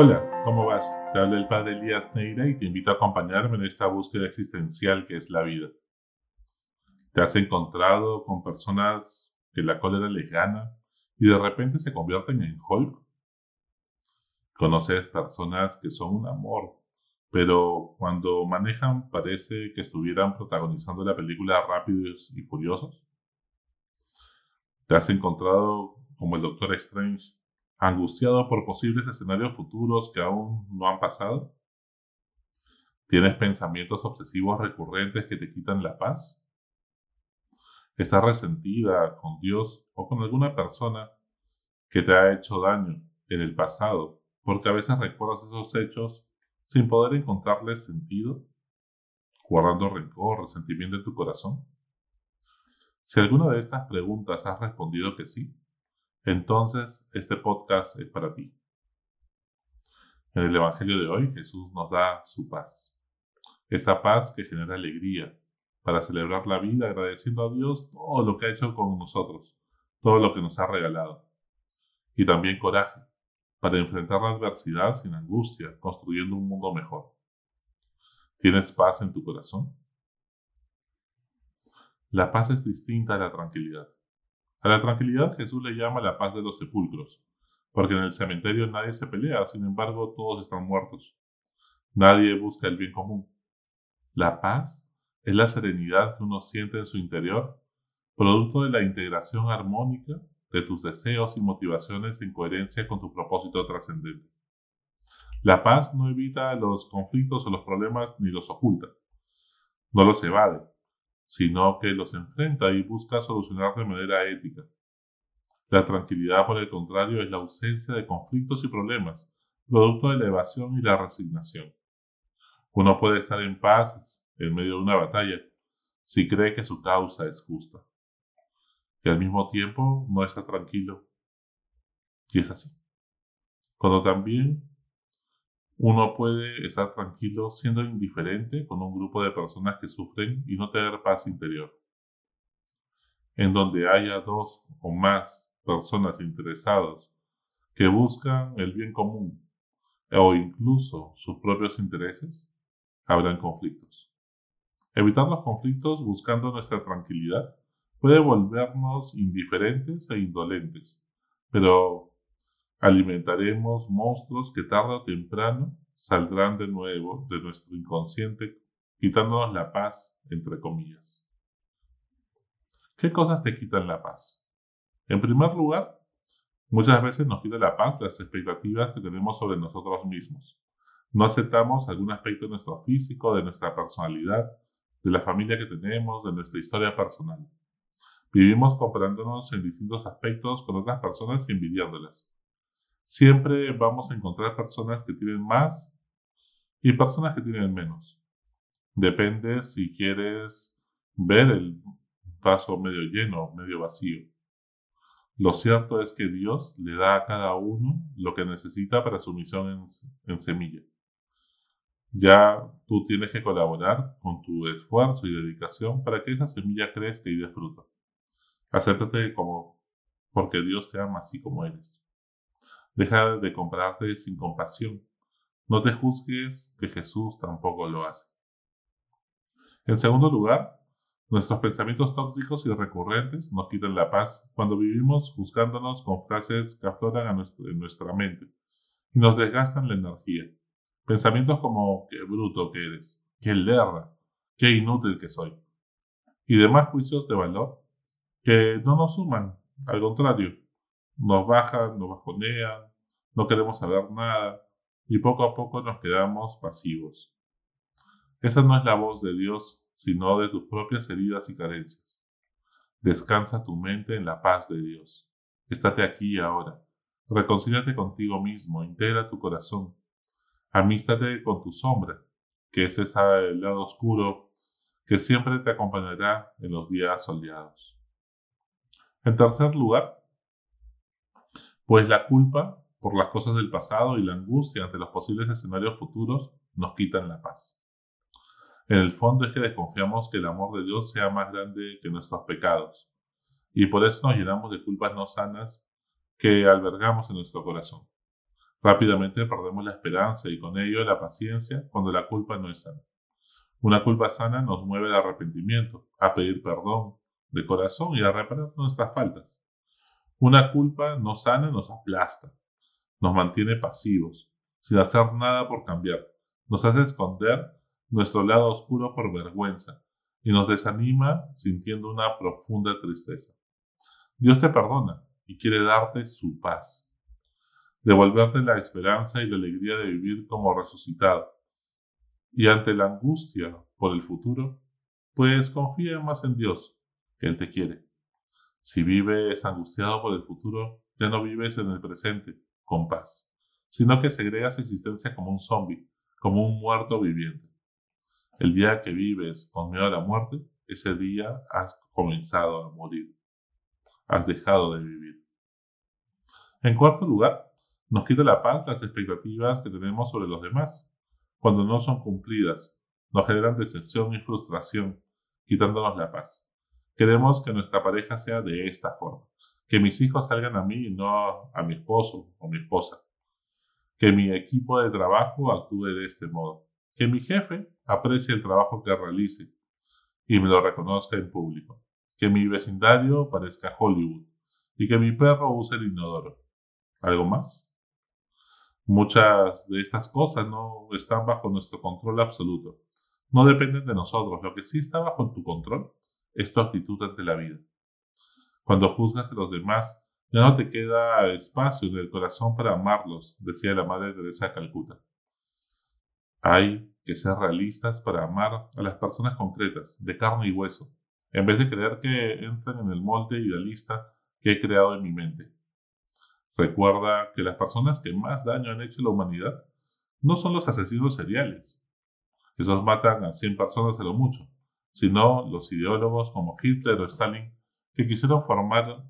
Hola, ¿cómo vas? Te habla el padre Elías Neira y te invito a acompañarme en esta búsqueda existencial que es la vida. ¿Te has encontrado con personas que la cólera les gana y de repente se convierten en Hulk? ¿Conoces personas que son un amor, pero cuando manejan parece que estuvieran protagonizando la película Rápidos y Furiosos? ¿Te has encontrado como el Doctor Strange angustiado por posibles escenarios futuros que aún no han pasado? ¿Tienes pensamientos obsesivos recurrentes que te quitan la paz? ¿Estás resentida con Dios o con alguna persona que te ha hecho daño en el pasado porque a veces recuerdas esos hechos sin poder encontrarles sentido, guardando rencor, resentimiento en tu corazón? Si alguna de estas preguntas has respondido que sí, entonces este podcast es para ti. En el Evangelio de hoy Jesús nos da su paz, esa paz que genera alegría para celebrar la vida agradeciendo a Dios todo lo que ha hecho con nosotros, todo lo que nos ha regalado, y también coraje para enfrentar la adversidad sin angustia, construyendo un mundo mejor. ¿Tienes paz en tu corazón? La paz es distinta a la tranquilidad. A la tranquilidad Jesús le llama la paz de los sepulcros, porque en el cementerio nadie se pelea, sin embargo todos están muertos. Nadie busca el bien común. La paz es la serenidad que uno siente en su interior, producto de la integración armónica de tus deseos y motivaciones en coherencia con tu propósito trascendente. La paz no evita los conflictos o los problemas ni los oculta, no los evade, sino que los enfrenta y busca solucionar de manera ética. La tranquilidad, por el contrario, es la ausencia de conflictos y problemas, producto de la evasión y la resignación. Uno puede estar en paz en medio de una batalla si cree que su causa es justa, y al mismo tiempo no está tranquilo. Y es así. Cuando también uno puede estar tranquilo siendo indiferente con un grupo de personas que sufren y no tener paz interior. En donde haya dos o más personas interesadas que buscan el bien común o incluso sus propios intereses, habrán conflictos. Evitar los conflictos buscando nuestra tranquilidad puede volvernos indiferentes e indolentes, pero alimentaremos monstruos que tarde o temprano saldrán de nuevo de nuestro inconsciente, quitándonos la paz, entre comillas. ¿Qué cosas te quitan la paz? En primer lugar, muchas veces nos quita la paz las expectativas que tenemos sobre nosotros mismos. No aceptamos algún aspecto de nuestro físico, de nuestra personalidad, de la familia que tenemos, de nuestra historia personal. Vivimos comparándonos en distintos aspectos con otras personas y envidiándolas siempre vamos a encontrar personas que tienen más y personas que tienen menos. Depende si quieres ver el vaso medio lleno medio vacío. Lo cierto es que Dios le da a cada uno lo que necesita para su misión en, en semilla. Ya tú tienes que colaborar con tu esfuerzo y dedicación para que esa semilla crezca y dé fruto. Acéptate como porque Dios te ama así como eres. Deja de comprarte sin compasión. No te juzgues que Jesús tampoco lo hace. En segundo lugar, nuestros pensamientos tóxicos y recurrentes nos quitan la paz cuando vivimos juzgándonos con frases que afloran en nuestra mente y nos desgastan la energía. Pensamientos como qué bruto que eres, qué lerda, qué inútil que soy. Y demás juicios de valor que no nos suman, al contrario, nos bajan, nos bajonean, no queremos saber nada y poco a poco nos quedamos pasivos. Esa no es la voz de Dios, sino de tus propias heridas y carencias. Descansa tu mente en la paz de Dios. Estate aquí y ahora. Reconcíliate contigo mismo, integra tu corazón. Amístate con tu sombra, que es ese lado oscuro que siempre te acompañará en los días soleados. En tercer lugar, pues la culpa por las cosas del pasado y la angustia ante los posibles escenarios futuros nos quitan la paz. En el fondo es que desconfiamos que el amor de Dios sea más grande que nuestros pecados, y por eso nos llenamos de culpas no sanas que albergamos en nuestro corazón. Rápidamente perdemos la esperanza y con ello la paciencia cuando la culpa no es sana. Una culpa sana nos mueve al arrepentimiento, a pedir perdón de corazón y a reparar nuestras faltas. Una culpa no sana nos aplasta, nos mantiene pasivos, sin hacer nada por cambiar, nos hace esconder nuestro lado oscuro por vergüenza y nos desanima sintiendo una profunda tristeza. Dios te perdona y quiere darte su paz, devolverte la esperanza y la alegría de vivir como resucitado. Y ante la angustia por el futuro, pues confía más en Dios, que Él te quiere. Si vives angustiado por el futuro, ya no vives en el presente con paz, sino que segregas existencia como un zombi, como un muerto viviente. El día que vives con miedo a la muerte, ese día has comenzado a morir. Has dejado de vivir. En cuarto lugar, nos quita la paz las expectativas que tenemos sobre los demás. Cuando no son cumplidas, nos generan decepción y frustración, quitándonos la paz. Queremos que nuestra pareja sea de esta forma, que mis hijos salgan a mí y no a mi esposo o mi esposa, que mi equipo de trabajo actúe de este modo, que mi jefe aprecie el trabajo que realice y me lo reconozca en público, que mi vecindario parezca Hollywood y que mi perro use el inodoro. ¿Algo más? Muchas de estas cosas no están bajo nuestro control absoluto. No dependen de nosotros. Lo que sí está bajo tu control es tu actitud ante la vida. Cuando juzgas a los demás, ya no te queda espacio en el corazón para amarlos, decía la Madre Teresa de Calcuta. Hay que ser realistas para amar a las personas concretas, de carne y hueso, en vez de creer que entran en el molde idealista que he creado en mi mente. Recuerda que las personas que más daño han hecho a la humanidad no son los asesinos seriales. Esos matan a 100 personas a lo mucho, sino los ideólogos como Hitler o Stalin que quisieron formar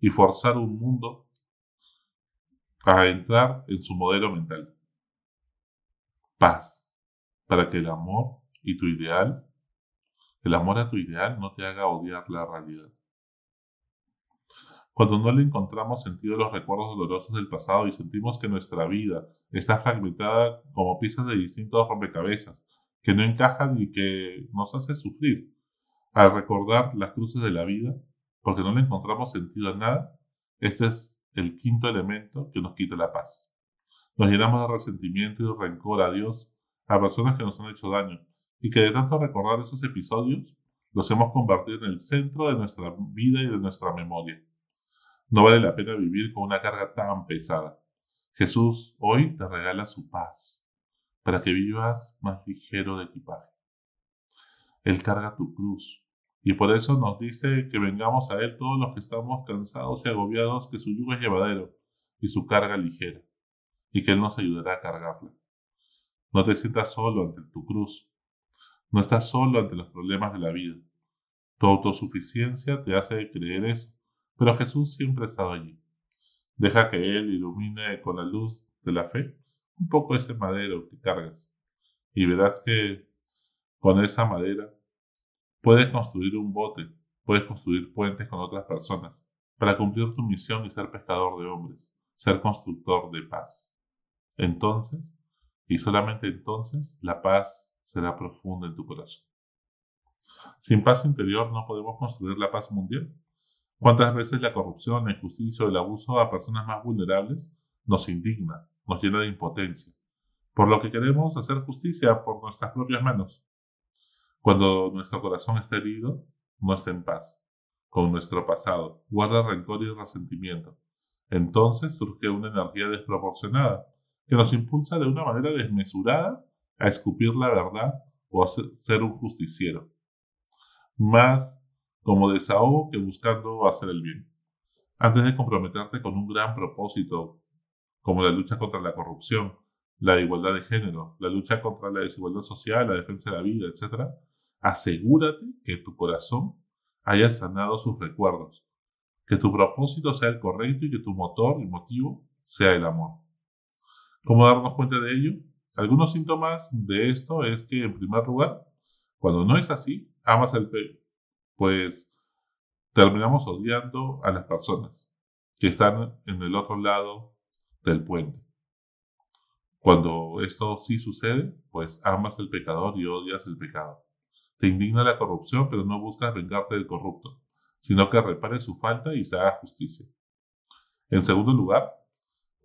y forzar un mundo a entrar en su modelo mental. Paz, para que el amor y tu ideal, el amor a tu ideal no te haga odiar la realidad. Cuando no le encontramos sentido a los recuerdos dolorosos del pasado y sentimos que nuestra vida está fragmentada como piezas de distintos rompecabezas que no encajan y que nos hace sufrir. Al recordar las cruces de la vida, porque no le encontramos sentido a nada, este es el quinto elemento que nos quita la paz. Nos llenamos de resentimiento y de rencor a Dios, a personas que nos han hecho daño, y que de tanto recordar esos episodios, los hemos convertido en el centro de nuestra vida y de nuestra memoria. No vale la pena vivir con una carga tan pesada. Jesús hoy te regala su paz para que vivas más ligero de equipaje. Él carga tu cruz y por eso nos dice que vengamos a Él todos los que estamos cansados y agobiados, que su yugo es llevadero y su carga ligera, y que Él nos ayudará a cargarla. No te sientas solo ante tu cruz, no estás solo ante los problemas de la vida. Tu autosuficiencia te hace creer eso, pero Jesús siempre ha estado allí. Deja que Él ilumine con la luz de la fe un poco ese madero que cargas y verás que con esa madera puedes construir un bote, puedes construir puentes con otras personas para cumplir tu misión y ser pescador de hombres, ser constructor de paz. Entonces, y solamente entonces, la paz será profunda en tu corazón. Sin paz interior no podemos construir la paz mundial. ¿Cuántas veces la corrupción, la injusticia o el abuso a personas más vulnerables nos indigna, nos llena de impotencia, por lo que queremos hacer justicia por nuestras propias manos. Cuando nuestro corazón está herido, no está en paz con nuestro pasado, guarda rencor y resentimiento. Entonces surge una energía desproporcionada que nos impulsa de una manera desmesurada a escupir la verdad o a ser un justiciero. Más como desahogo que buscando hacer el bien. Antes de comprometerte con un gran propósito como la lucha contra la corrupción, la igualdad de género, la lucha contra la desigualdad social, la defensa de la vida, etc., asegúrate que tu corazón haya sanado sus recuerdos, que tu propósito sea el correcto y que tu motor y motivo sea el amor. ¿Cómo darnos cuenta de ello? Algunos síntomas de esto es que, en primer lugar, cuando no es así, amas el pelo, pues terminamos odiando a las personas que están en el otro lado del puente. Cuando esto sí sucede, pues amas al pecador y odias el pecado. Te indigna la corrupción, pero no buscas vengarte del corrupto, sino que repare su falta y se haga justicia. En segundo lugar,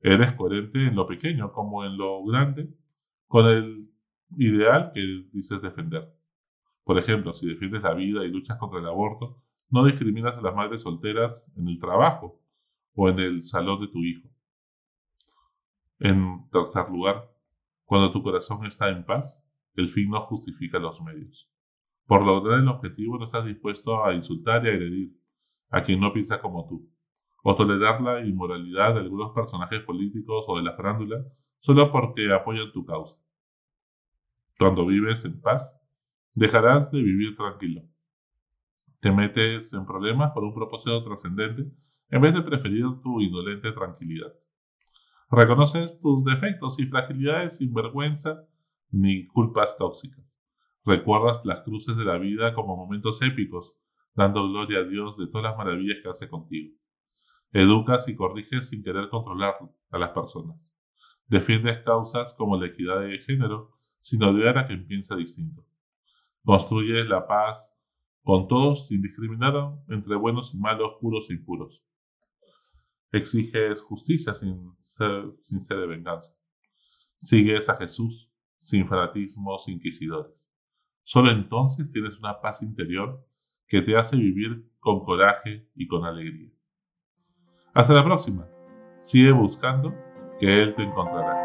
eres coherente en lo pequeño como en lo grande con el ideal que dices defender. Por ejemplo, si defiendes la vida y luchas contra el aborto, no discriminas a las madres solteras en el trabajo o en el salón de tu hijo. En tercer lugar, cuando tu corazón está en paz, el fin no justifica los medios. Por lograr el objetivo no estás dispuesto a insultar y agredir a quien no piensa como tú, o tolerar la inmoralidad de algunos personajes políticos o de la farándula solo porque apoyan tu causa. Cuando vives en paz, dejarás de vivir tranquilo. Te metes en problemas por un propósito trascendente en vez de preferir tu indolente tranquilidad. Reconoces tus defectos y fragilidades sin vergüenza ni culpas tóxicas. Recuerdas las cruces de la vida como momentos épicos, dando gloria a Dios de todas las maravillas que hace contigo. Educas y corriges sin querer controlar a las personas. Defiendes causas como la equidad de género sin olvidar a quien piensa distinto. Construyes la paz con todos sin discriminar entre buenos y malos, puros y impuros. Exiges justicia sin ser, sin de venganza. Sigues a Jesús sin fanatismos inquisidores. Solo entonces tienes una paz interior que te hace vivir con coraje y con alegría. Hasta la próxima. Sigue buscando que Él te encontrará.